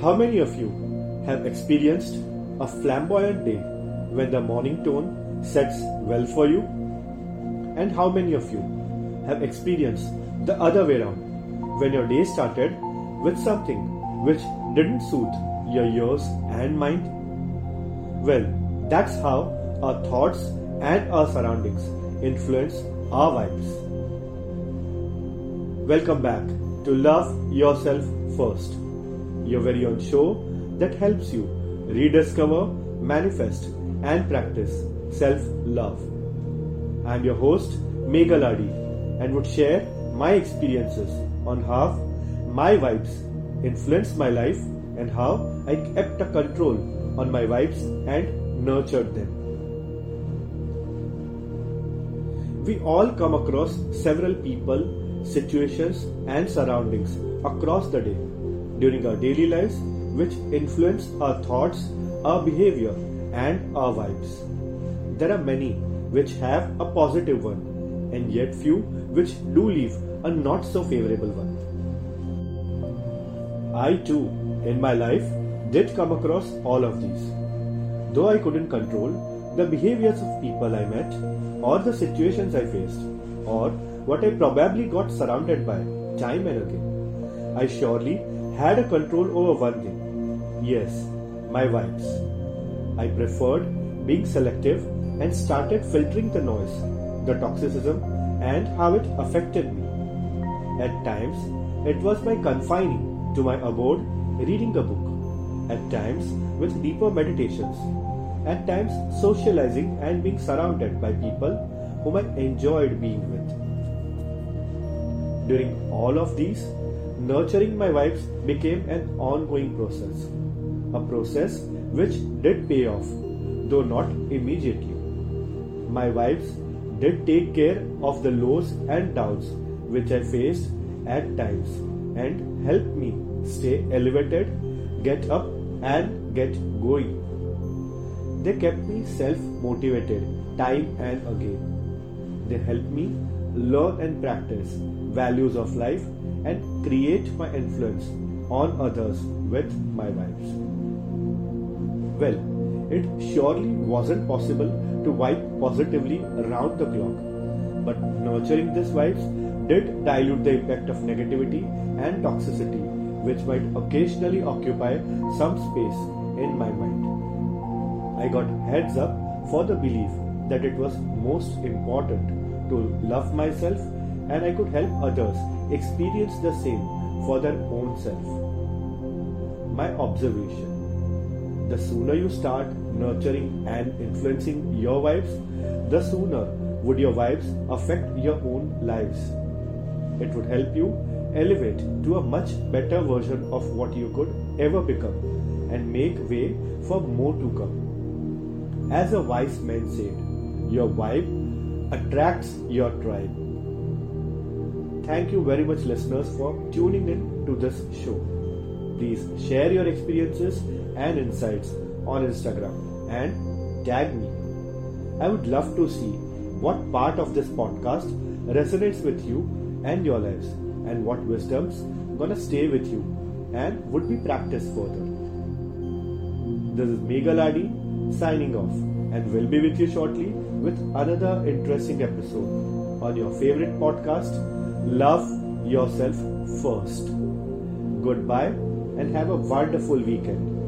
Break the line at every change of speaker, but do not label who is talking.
How many of you have experienced a flamboyant day when the morning tone sets well for you? And how many of you have experienced the other way around when your day started with something which didn't suit your ears and mind? Well, that's how our thoughts and our surroundings influence our vibes. Welcome back to Love Yourself First, your very own show that helps you rediscover, manifest, and practice self love. I'm your host, Megha Ladi, and would share my experiences on how my vibes influenced my life and how I kept a control on my vibes and nurtured them. We all come across several people, situations, and surroundings across the day during our daily lives which influence our thoughts, our behavior, and our vibes. There are many which have a positive one, and yet few which do leave a not so favorable one. I too, in my life, did come across all of these. Though I couldn't control the behaviors of people I met, or the situations I faced, or what I probably got surrounded by time and again, I surely had a control over one thing. Yes, my vibes. I preferred being selective and started filtering the noise, the toxicism, and how it affected me. At times, it was by confining to my abode, reading a book. At times, with deeper meditations. At times, socializing and being surrounded by people whom I enjoyed being with. During all of these, nurturing my vibes became an ongoing process. A process which did pay off, though not immediately. My vibes did take care of the lows and downs which I faced at times and helped me stay elevated, get up, and get going. They kept me self motivated time and again. They helped me learn and practice values of life and create my influence on others with my vibes. Well, it surely wasn't possible to vibe positively around the clock, but nurturing these vibes did dilute the impact of negativity and toxicity, which might occasionally occupy some space in my mind. I got heads up for the belief that it was most important to love myself and I could help others experience the same for their own self. My observation the sooner you start nurturing and influencing your wives, the sooner would your wives affect your own lives. It would help you elevate to a much better version of what you could ever become and make way for more to come. As a wise man said, your wife attracts your tribe. Thank you very much, listeners, for tuning in to this show. Please share your experiences and insights on Instagram and tag me. I would love to see what part of this podcast resonates with you and your lives and what wisdoms gonna stay with you and would be practiced further. This is Megha Ladi signing off and will be with you shortly with another interesting episode on your favorite podcast, Love Yourself First. Goodbye and have a wonderful weekend.